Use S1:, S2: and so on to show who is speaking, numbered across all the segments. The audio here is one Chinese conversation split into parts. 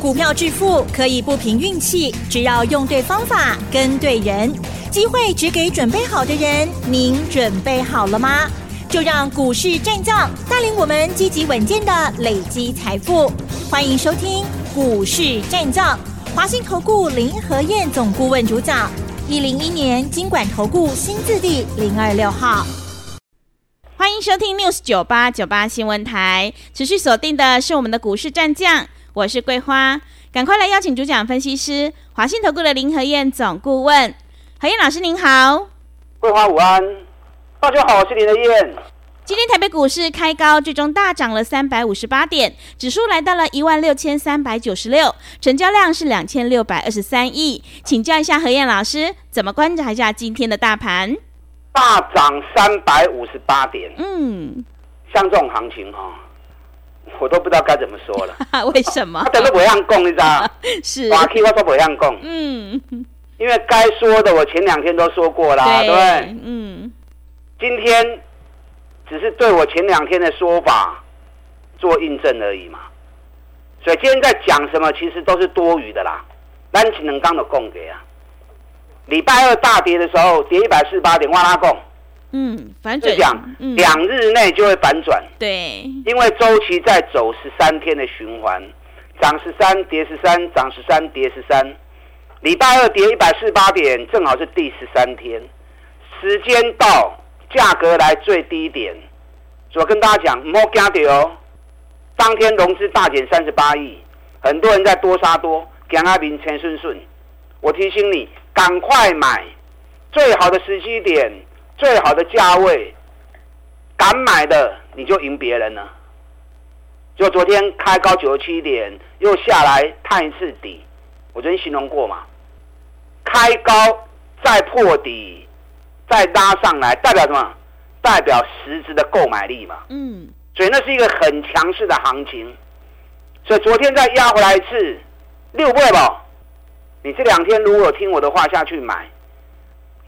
S1: 股票致富可以不凭运气，只要用对方法、跟对人，机会只给准备好的人。您准备好了吗？就让股市战将带领我们积极稳健的累积财富。欢迎收听股市战将，华兴投顾林和燕总顾问主讲，一零一年金管投顾新字第零二六号。
S2: 欢迎收听 News 九八九八新闻台，持续锁定的是我们的股市战将。我是桂花，赶快来邀请主讲分析师华信投顾的林和燕总顾问，何燕老师您好。
S3: 桂花午安，大家好，我是林和燕。
S2: 今天台北股市开高，最终大涨了三百五十八点，指数来到了一万六千三百九十六，成交量是两千六百二十三亿。请教一下何燕老师，怎么观察一下今天的大盘？
S3: 大涨三百五十八点，
S2: 嗯，
S3: 像这种行情哈、哦。我都不知道该怎么说了，
S2: 为什么？
S3: 他等都不让供，你知道？
S2: 是，
S3: 大 K 我都不让供。
S2: 嗯，
S3: 因为该说的我前两天都说过啦，对，对不对？
S2: 嗯，
S3: 今天只是对我前两天的说法做印证而已嘛。所以今天在讲什么，其实都是多余的啦。单只能刚的供给啊。礼拜二大跌的时候，跌一百四十八点，哇拉供。
S2: 嗯，反转
S3: 讲，两日内就会反转。
S2: 对，
S3: 因为周期在走十三天的循环，涨十三跌十三，涨十三跌十三。礼拜二跌一百四十八点，正好是第十三天，时间到，价格来最低点。我跟大家讲，莫惊掉哦。当天融资大减三十八亿，很多人在多杀多，惊阿明钱顺顺。我提醒你，赶快买，最好的时机点。最好的价位，敢买的你就赢别人了。就昨天开高九十七点，又下来探一次底，我昨天形容过嘛，开高再破底，再拉上来，代表什么？代表实质的购买力嘛。
S2: 嗯。
S3: 所以那是一个很强势的行情。所以昨天再压回来一次，六倍吧。你这两天如果有听我的话下去买。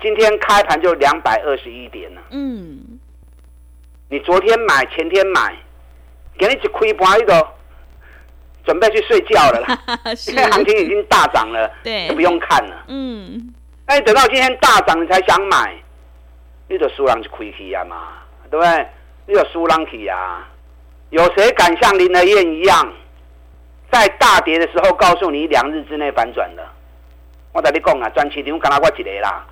S3: 今天开盘就两百二十一点了。
S2: 嗯，
S3: 你昨天买，前天买，给你一亏盘一个，准备去睡觉了啦。因为行情已经大涨了，
S2: 对，
S3: 就不用看了。
S2: 嗯，
S3: 那你等到今天大涨，你才想买，你就输人就亏去呀嘛，对不对？你就输人去呀。有谁敢像林德燕一样，在大跌的时候告诉你两日之内反转的？我跟你讲啊，赚钱你用干哪我一个啦。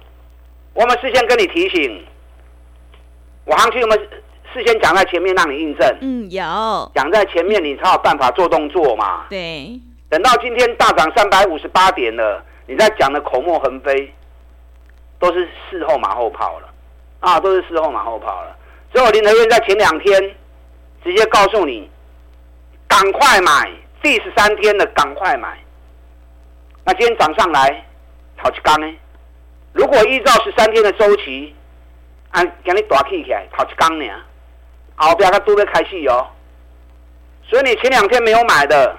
S3: 我们事先跟你提醒，我行情有没有事先讲在前面让你印证？
S2: 嗯，有
S3: 讲在前面，你才有办法做动作嘛。
S2: 对，
S3: 等到今天大涨三百五十八点了，你再讲的口沫横飞，都是事后马后炮了啊，都是事后马后炮了。所以我林和彦在前两天直接告诉你，赶快买，第十三天的，赶快买。那今天涨上来，好去刚呢？如果依照十三天的周期，按给你大起起来，好几刚呢，后边它都会开戏哦。所以你前两天没有买的，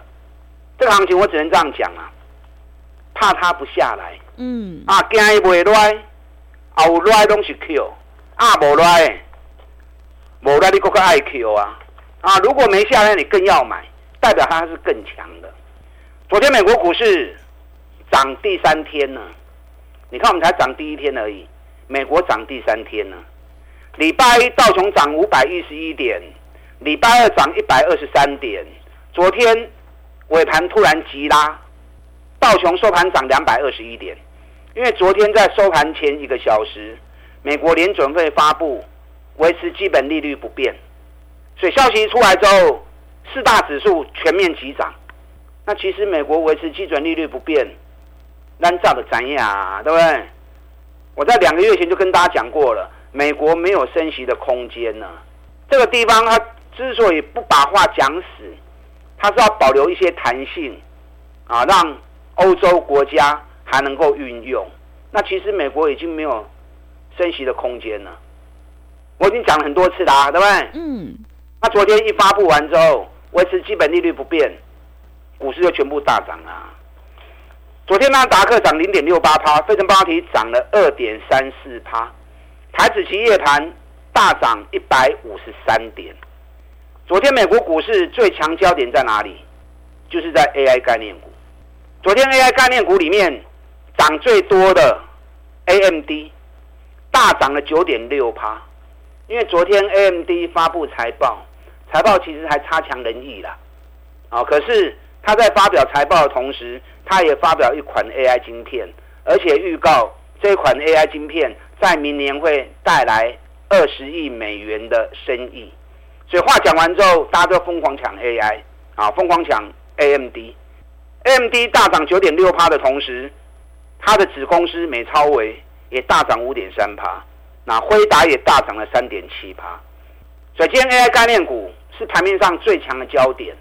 S3: 这个行情我只能这样讲啊，怕它不下来。
S2: 嗯。
S3: 啊，惊伊袂来，有来拢是 Q，啊无来，无来你更加爱 Q 啊。啊，如果没下来，你更要买，代表它是更强的。昨天美国股市涨第三天呢。你看，我们才涨第一天而已，美国涨第三天呢。礼拜一道琼涨五百一十一点，礼拜二涨一百二十三点，昨天尾盘突然急拉，道琼收盘涨两百二十一点，因为昨天在收盘前一个小时，美国联准会发布维持基本利率不变，所以消息一出来之后，四大指数全面急涨。那其实美国维持基准利率不变。难造的怎样，对不对？我在两个月前就跟大家讲过了，美国没有升息的空间呢。这个地方，它之所以不把话讲死，它是要保留一些弹性啊，让欧洲国家还能够运用。那其实美国已经没有升息的空间了。我已经讲了很多次啦，对不对？
S2: 嗯。
S3: 那昨天一发布完之后，维持基本利率不变，股市就全部大涨了。昨天纳达克涨零点六八趴，费城半导体涨了二点三四趴，台指期夜盘大涨一百五十三点。昨天美国股市最强焦点在哪里？就是在 AI 概念股。昨天 AI 概念股里面涨最多的 AMD 大涨了九点六趴，因为昨天 AMD 发布财报，财报其实还差强人意啦。啊，可是他在发表财报的同时，他也发表一款 AI 晶片，而且预告这款 AI 晶片在明年会带来二十亿美元的生意。所以话讲完之后，大家都疯狂抢 AI 啊，疯狂抢 AMD。AMD 大涨九点六趴的同时，它的子公司美超微也大涨五点三趴，那辉达也大涨了三点七趴。所以今天 AI 概念股是盘面上最强的焦点，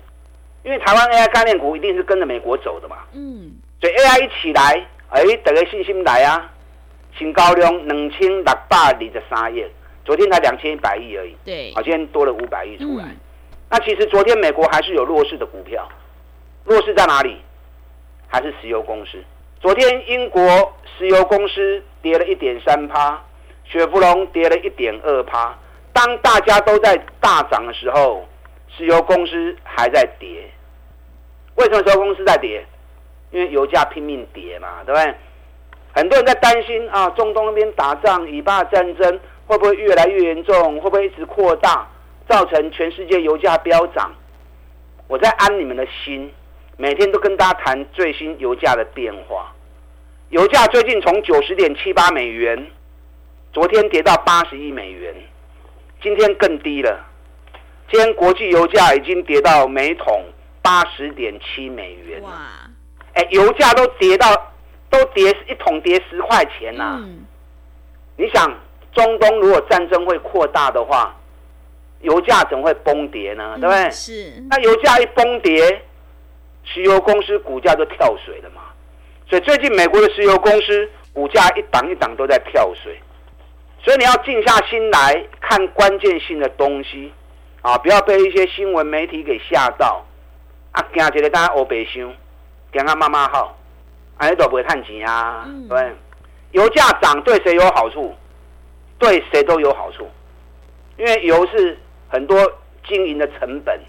S3: 因为台湾 AI 概念股一定是跟着美国走的嘛。嗯。所以 AI 一起来，哎，大家信心来啊！新高量两千六百二十三亿，昨天才两千一百亿而已。
S2: 对。
S3: 好，今天多了五百亿出来。嗯。那其实昨天美国还是有弱势的股票，弱势在哪里？还是石油公司。昨天英国石油公司跌了一点三趴，雪佛龙跌了一点二趴。当大家都在大涨的时候，石油公司还在跌。为什么石油公司在跌？因为油价拼命跌嘛，对不对？很多人在担心啊，中东那边打仗，以巴战争会不会越来越严重？会不会一直扩大，造成全世界油价飙涨？我在安你们的心。每天都跟大家谈最新油价的变化，油价最近从九十点七八美元，昨天跌到八十亿美元，今天更低了。今天国际油价已经跌到每桶八十点七美元。哇！哎，油价都跌到都跌一桶跌十块钱呐、啊。嗯。你想，中东如果战争会扩大的话，油价怎么会崩跌呢？对不对？
S2: 是。
S3: 那油价一崩跌。石油公司股价就跳水了嘛，所以最近美国的石油公司股价一档一档都在跳水，所以你要静下心来看关键性的东西啊，不要被一些新闻媒体给吓到啊！惊一个大家欧白想，惊他妈妈好，安尼都不会赚钱啊！对，油价涨对谁有好处？对谁都有好处，因为油是很多经营的成本。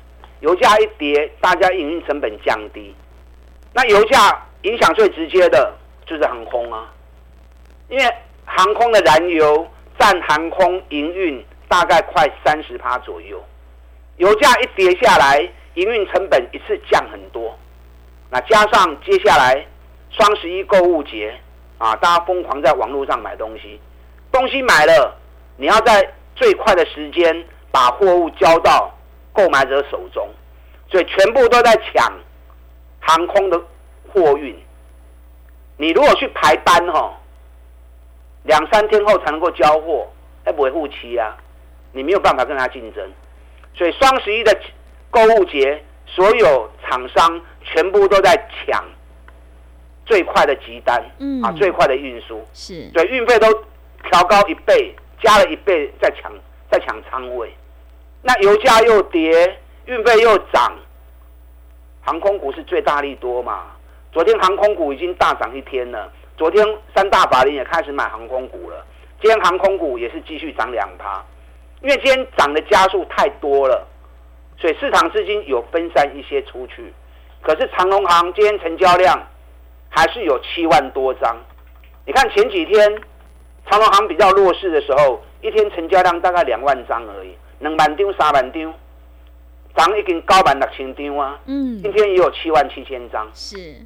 S3: 油价一跌，大家营运成本降低，那油价影响最直接的就是航空啊，因为航空的燃油占航空营运大概快三十趴左右，油价一跌下来，营运成本一次降很多，那加上接下来双十一购物节啊，大家疯狂在网络上买东西，东西买了，你要在最快的时间把货物交到。购买者手中，所以全部都在抢航空的货运。你如果去排班哈，两三天后才能够交货，还不会护期啊，你没有办法跟他竞争。所以双十一的购物节，所有厂商全部都在抢最快的急单，嗯啊，最快的运输
S2: 是，
S3: 所以运费都调高一倍，加了一倍在抢，在抢仓位。那油价又跌，运费又涨，航空股是最大利多嘛？昨天航空股已经大涨一天了，昨天三大法人也开始买航空股了，今天航空股也是继续涨两趴，因为今天涨的加速太多了，所以市场资金有分散一些出去，可是长隆行今天成交量还是有七万多张，你看前几天长隆行比较弱势的时候，一天成交量大概两万张而已。两万张、三万张，涨已经九万六千张啊！嗯，今天也有七万七千张。
S2: 是，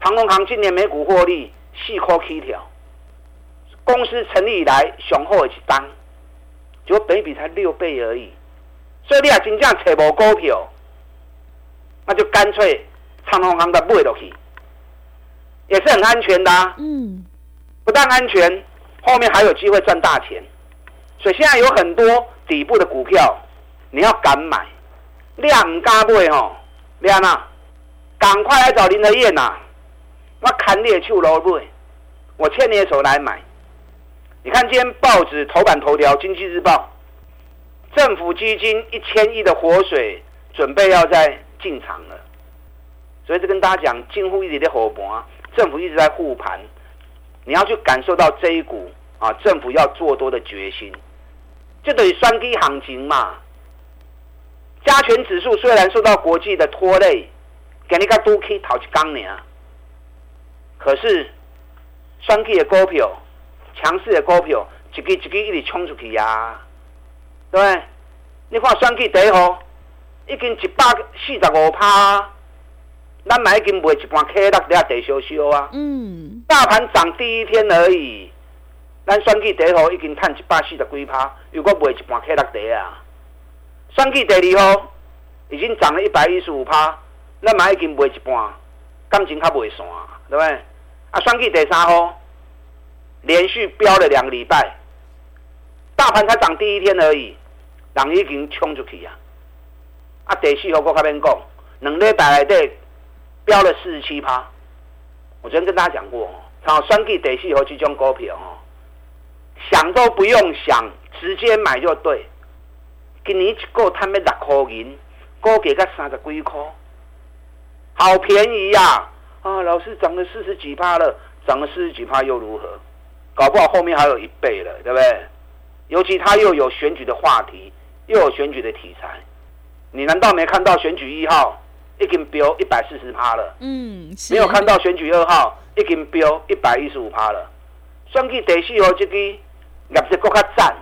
S3: 长隆行今年每股获利四块七条，公司成立以来雄厚的一档，结果本益比才六倍而已。所以你也真正找无股票，那就干脆长荣航的买落去，也是很安全的啊。嗯，不但安全，后面还有机会赚大钱。所以现在有很多。底部的股票，你要敢买，量唔敢买吼，咩啊？赶快来找林德燕呐！我砍你的手楼买，我牵你的手来买。你看今天报纸头版头条，《经济日报》，政府基金一千亿的活水准备要再进场了，所以就跟大家讲，近乎一点的火盘，政府一直在护盘，你要去感受到这一股啊，政府要做多的决心。就等于双低行情嘛。加权指数虽然受到国际的拖累，今日才拄起头一工尔。可是，选举的股票，强势的股票，一支一支一直冲出去呀、啊，对？你看选举第一号，已经一百四十五趴，咱嘛已经卖一半 K 六了，地烧烧啊。
S2: 嗯。
S3: 大盘涨第一天而已，咱选举第一号已经赚一百四十几趴，又搁卖一半 K 六地啊。选举第二号已经涨了一百一十五趴，咱嘛已经卖一半，感情较袂散，对不对？啊，选举第三号连续飙了两个礼拜，大盘才涨第一天而已，人已经冲出去啊！啊，第四号我较免讲，两礼拜内底飙了四十七趴。我昨天跟大家讲过，像选举第四号这种股票哦，想都不用想，直接买就对。今年一个摊要六块银，股价才三十几块，好便宜呀、啊！啊，老师涨了四十几趴了，涨了四十几趴又如何？搞不好后面还有一倍了，对不对？尤其他又有选举的话题，又有选举的题材，你难道没看到选举一号已经飙一百四十趴了？
S2: 嗯，
S3: 没有看到选举二号已经飙一百一十五趴了。算计第四号这个业绩更加赞，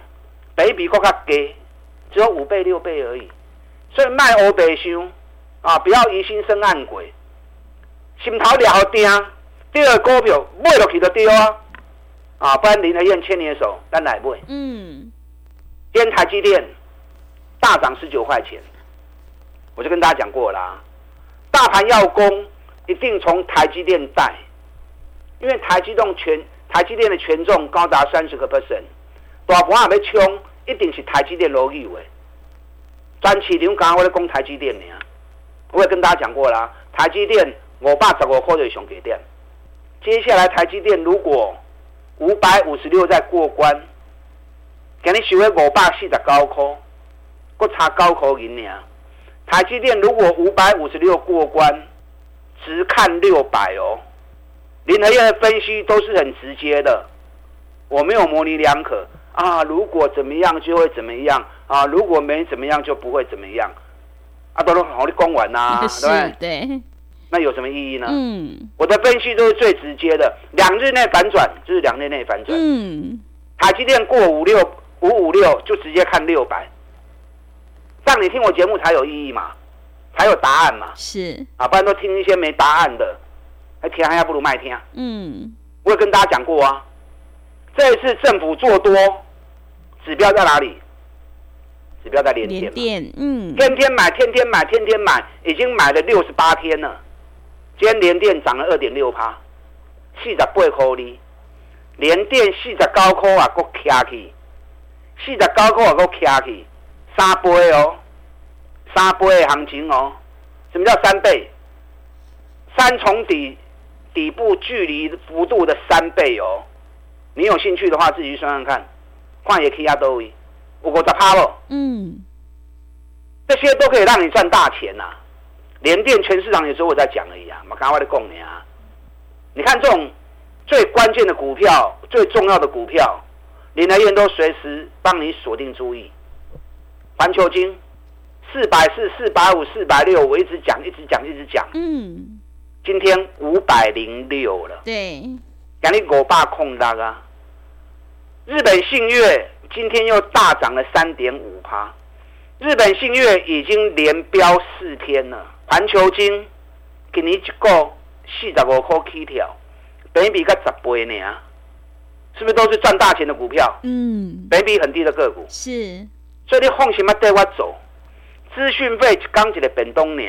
S3: 倍比更加低，只有五倍六倍而已。所以卖欧白箱啊，不要疑心生暗鬼。心头了定，第二股票买落去就对啊！啊，不然林和彦牵你的手，咱来买。
S2: 嗯，
S3: 今天台积电大涨十九块钱，我就跟大家讲过啦，大盘要攻，一定从台积电带，因为台积电权台积电的权重高达三十个 percent，大盘也要冲，一定是台积电落去的。专市场刚刚我在攻台积电呢，我也跟大家讲过啦，台积电。五百十五块就上给点，接下来台积电如果五百五十六再过关，给你收了五百四十九块，还差九块银呢。台积电如果五百五十六过关，只看六百哦。林和彦的分析都是很直接的，我没有模棱两可啊。如果怎么样就会怎么样啊，如果没怎么样就不会怎么样。啊，都都好的讲完 呐，对不对？
S2: 对。
S3: 那有什么意义呢？
S2: 嗯，我
S3: 的分析都是最直接的，两日内反转就是两日内反转。
S2: 嗯，
S3: 台积电过五六五五六就直接看六百，让你听我节目才有意义嘛，才有答案嘛。
S2: 是
S3: 啊，不然都听一些没答案的，还听还不如卖听。
S2: 嗯，
S3: 我也跟大家讲过啊，这一次政府做多，指标在哪里？指标在连电。
S2: 连电，嗯，
S3: 天天买，天天买，天天买，已经买了六十八天了。今天联电涨了二点六趴，四十八块哩。联电四十九块啊，搁徛去，四十九块啊，搁徛去，三倍哦，三倍的行情哦。什么叫三倍？三重底底部距离幅度的三倍哦。你有兴趣的话，自己去算算看，看也可以压多位，五个十趴喽。
S2: 嗯，
S3: 这些都可以让你赚大钱呐、啊。联电全市场有时候我在讲而已啊，嘛刚刚在讲你啊。你看这种最关键的股票、最重要的股票，林和彦都随时帮你锁定注意。环球金四百四、四百五、四百六，我一直讲、一直讲、一直讲。
S2: 嗯，
S3: 今天五百零六了。
S2: 对，
S3: 讲你五百空大啊。日本信越今天又大涨了三点五趴，日本信越已经连飙四天了。环球金今年一个四十五块起跳，本益比才十倍呢，是不是都是赚大钱的股票？
S2: 嗯，
S3: 本益比很低的个股
S2: 是，
S3: 所以你放心嘛，带我走，资讯费刚起来变东呢，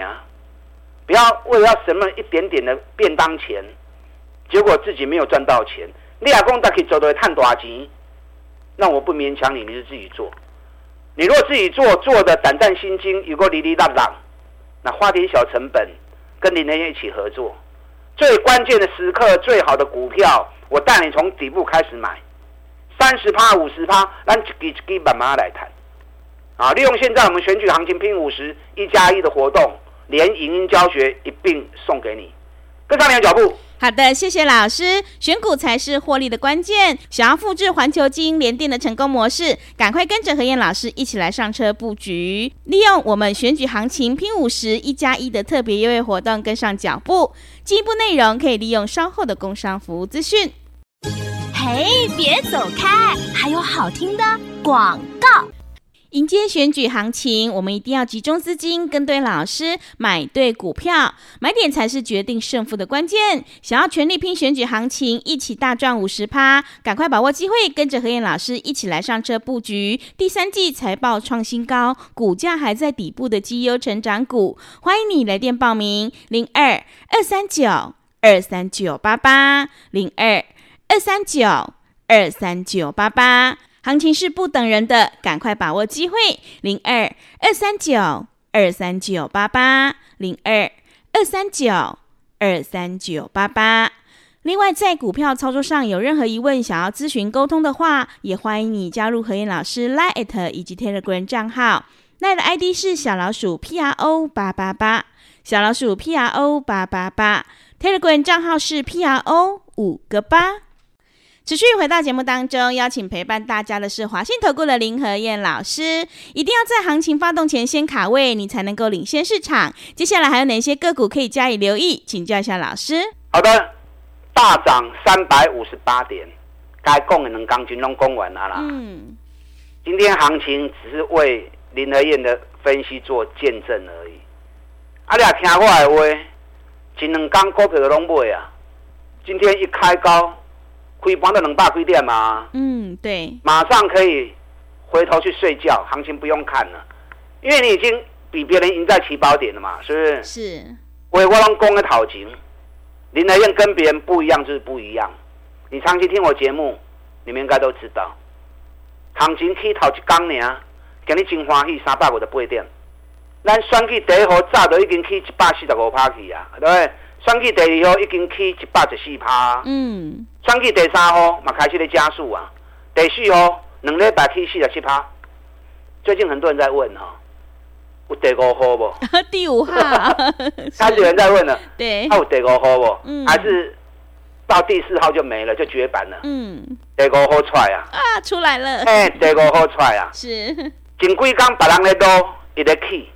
S3: 不要为了什么一点点的便当钱，结果自己没有赚到钱。你阿公他可以走的探多少钱？那我不勉强你，你就自己做。你如果自己做，做的胆战心惊，有个哩哩啦啦。花点小成本，跟林和彦一起合作，最关键的时刻，最好的股票，我带你从底部开始买，三十趴、五十趴，咱一支一支慢慢来谈。啊，利用现在我们选举行情拼五十一加一的活动，连影音教学一并送给你，跟上你的脚步。
S2: 好的，谢谢老师。选股才是获利的关键。想要复制环球基因联电的成功模式，赶快跟着何燕老师一起来上车布局，利用我们选举行情拼五十一加一的特别优惠活动，跟上脚步。进一步内容可以利用稍后的工商服务资讯。
S1: 嘿，别走开，还有好听的广。
S2: 迎接选举行情，我们一定要集中资金，跟对老师，买对股票，买点才是决定胜负的关键。想要全力拼选举行情，一起大赚五十趴，赶快把握机会，跟着和彦老师一起来上车布局。第三季财报创新高，股价还在底部的绩优成长股，欢迎你来电报名：零二二三九二三九八八零二二三九二三九八八。行情是不等人的，赶快把握机会，零二二三九二三九八八，零二二三九二三九八八。另外，在股票操作上有任何疑问，想要咨询沟通的话，也欢迎你加入何燕老师 Line 以及 Telegram 账号，Line 的 ID 是小老鼠 P R O 八八八，小老鼠 P R O 八八八，Telegram 账号是 P R O 五个八。持续回到节目当中，邀请陪伴大家的是华信投顾的林和燕老师。一定要在行情发动前先卡位，你才能够领先市场。接下来还有哪些个股可以加以留意？请教一下老师。
S3: 好的，大涨三百五十八点，该供的能钢筋都供完了啦。嗯，今天行情只是为林和燕的分析做见证而已。啊，你俩听我的话，前两刚股票都买啊，今天一开高。开盘的两百几点嘛？嗯，
S2: 对，
S3: 马上可以回头去睡觉，行情不用看了，因为你已经比别人赢在起跑点了嘛，是不是？
S2: 是。
S3: 我我拢讲的头前，林和彦跟别人不一样就是不一样。你长期听我节目，你们应该都知道，行情起头一刚呢，今日真欢喜三百五十八点，咱选举第一号早就已经起一百四十五趴去啊，对不对？选举第二号已经起一百十四趴，嗯。选举第三号嘛开始咧加速啊，第四号两礼拜起四十七趴。最近很多人在问哈，有第五号不？
S2: 第五号，
S3: 开始有人在问了。
S2: 对，
S3: 还有第五号不？嗯，还是到第四号就没了，就绝版了。嗯，第五号出来啊！
S2: 啊，出来了。
S3: 哎，第五号出来啊！
S2: 是。
S3: 前几天别人咧都一直起，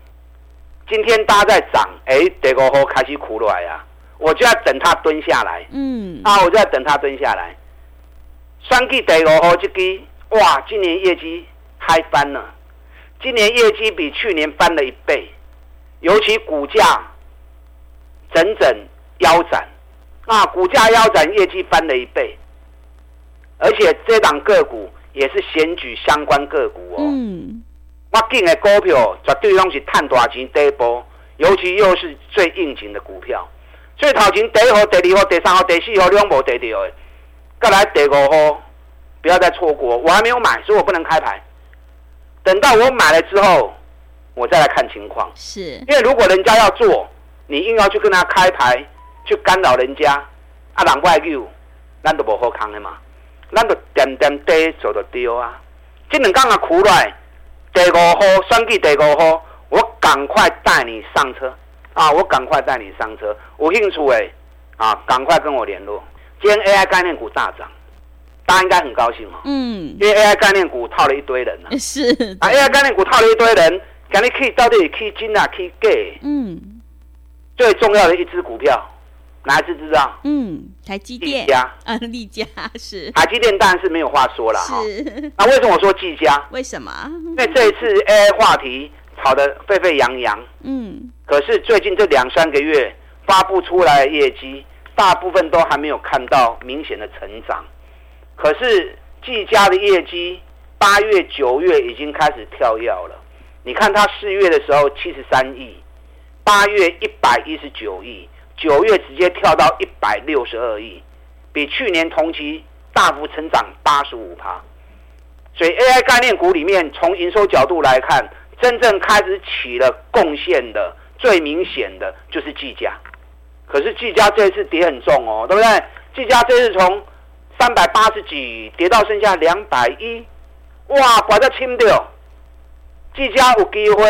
S3: 今天大家在涨，哎，第五号开始苦来啊。我就要等他蹲下来，嗯，啊，我就要等他蹲下来。双 G 第五号这支，哇，今年业绩嗨翻了，今年业绩比去年翻了一倍，尤其股价整整腰斩，啊，股价腰斩，业绩翻了一倍，而且这档个股也是选举相关个股哦，嗯，我进的股票绝对拢是赚大钱第一波，尤其又是最应景的股票。所以头前第一号、第二号、第三号、第四号两无得到的，再来第五号，不要再错过。我还没有买，所以我不能开牌。等到我买了之后，我再来看情况。
S2: 是，
S3: 因为如果人家要做，你硬要去跟他开牌，去干扰人家，啊，人外有，咱都无好康的嘛。咱都点点滴做就对啊。这两天啊，苦来，第五号算计第五号，我赶快带你上车。啊！我赶快带你上车，有兴趣哎！啊，赶快跟我联络。今天 AI 概念股大涨，大家应该很高兴哦。嗯，因为 AI 概念股套了一堆人啊。
S2: 是
S3: 啊，AI 概念股套了一堆人，讲你可以到底可以进啊，可以给。嗯。最重要的一只股票，哪一只知道？
S2: 嗯，台积电。
S3: 技嘉。
S2: 啊，力嘉是。
S3: 台积电当然是没有话说了哈。
S2: 是。
S3: 那为什么我说技嘉？
S2: 为什么？
S3: 因为这一次 AI 话题炒得沸沸扬扬。嗯。可是最近这两三个月发布出来的业绩，大部分都还没有看到明显的成长。可是技嘉的业绩，八月、九月已经开始跳跃了。你看它四月的时候七十三亿，八月一百一十九亿，九月直接跳到一百六十二亿，比去年同期大幅成长八十五趴。所以 AI 概念股里面，从营收角度来看，真正开始起了贡献的。最明显的就是技嘉，可是技嘉这一次跌很重哦，对不对？技嘉这次从三百八十几跌到剩下两百一，哇，把它清掉。技嘉有机会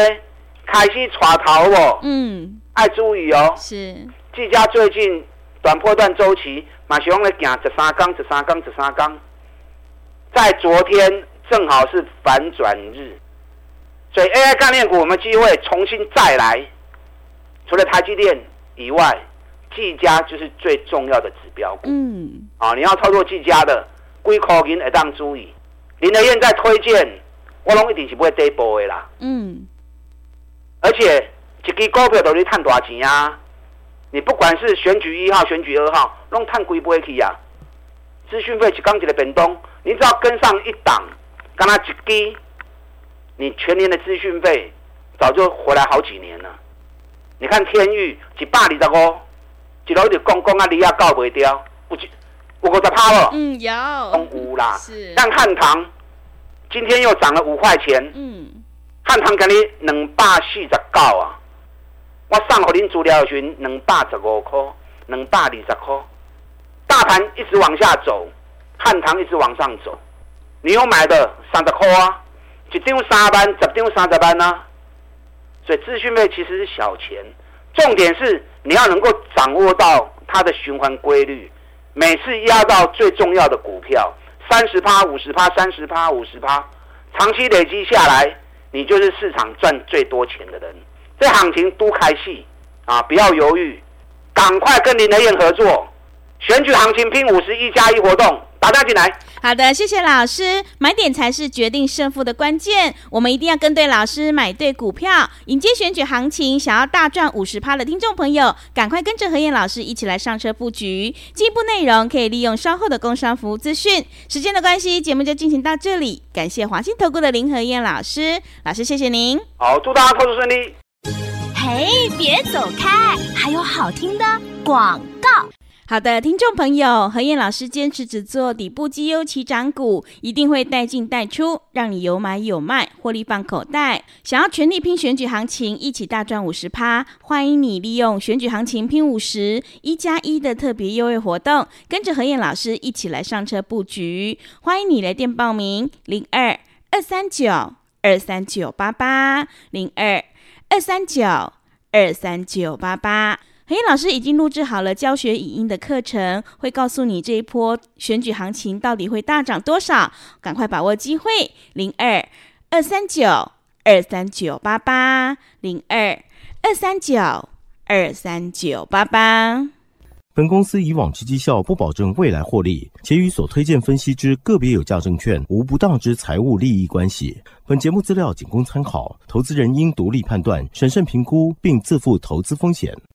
S3: 开始抓头哦，嗯，爱注意哦。
S2: 是，
S3: 技嘉最近短波段周期马熊来行十三缸十三缸十三缸，在昨天正好是反转日，所以 AI 概念股我们机会重新再来。除了台积电以外，技嘉就是最重要的指标股。嗯，啊，你要操作技嘉的，归口银一当注意。林德燕在推荐，我拢一定是不会跌波的啦。嗯，而且一支股票都是赚多少钱啊？你不管是选举一号、选举二号，拢赚几倍去啊？资讯费是刚起的变动，你只要跟上一档，跟他一支，你全年的资讯费早就回来好几年了。你看天域一百二十五，一路就讲讲啊，你也搞袂掉，有几有五十趴了？嗯，有，都有啦。是，但汉唐今天又涨了五块钱。嗯，汉唐给你两百四十九啊，我上给您资料群两百十五块，两百二十块。大盘一直往下走，汉唐一直往上走，你有买的三十块啊，一张三万，十张三十万啊。资讯费其实是小钱，重点是你要能够掌握到它的循环规律。每次压到最重要的股票，三十趴、五十趴、三十趴、五十趴，长期累积下来，你就是市场赚最多钱的人。这行情都开戏啊！不要犹豫，赶快跟林德彦合作，选举行情拼五十一加一活动。打单进来。
S2: 好的，谢谢老师。买点才是决定胜负的关键，我们一定要跟对老师，买对股票。迎接选举行情，想要大赚五十趴的听众朋友，赶快跟着何燕老师一起来上车布局。进一步内容可以利用稍后的工商服务资讯。时间的关系，节目就进行到这里。感谢华信投顾的林何燕老师，老师谢谢您。
S3: 好，祝大家投资顺利。
S1: 嘿，别走开，还有好听的广告。
S2: 好的，听众朋友，何燕老师坚持只做底部绩优起涨股，一定会带进带出，让你有买有卖，获利放口袋。想要全力拼选举行情，一起大赚五十趴，欢迎你利用选举行情拼五十一加一的特别优惠活动，跟着何燕老师一起来上车布局。欢迎你来电报名：零二二三九二三九八八零二二三九二三九八八。和彦老师已经录制好了教学影音的课程，会告诉你这一波选举行情到底会大涨多少，赶快把握机会！零二二三九二三九八八零二二三九二三九八八。
S4: 本公司以往之绩效不保证未来获利，且与所推荐分析之个别有价证券无不当之财务利益关系。本节目资料仅供参考，投资人应独立判断、审慎评估，并自负投资风险。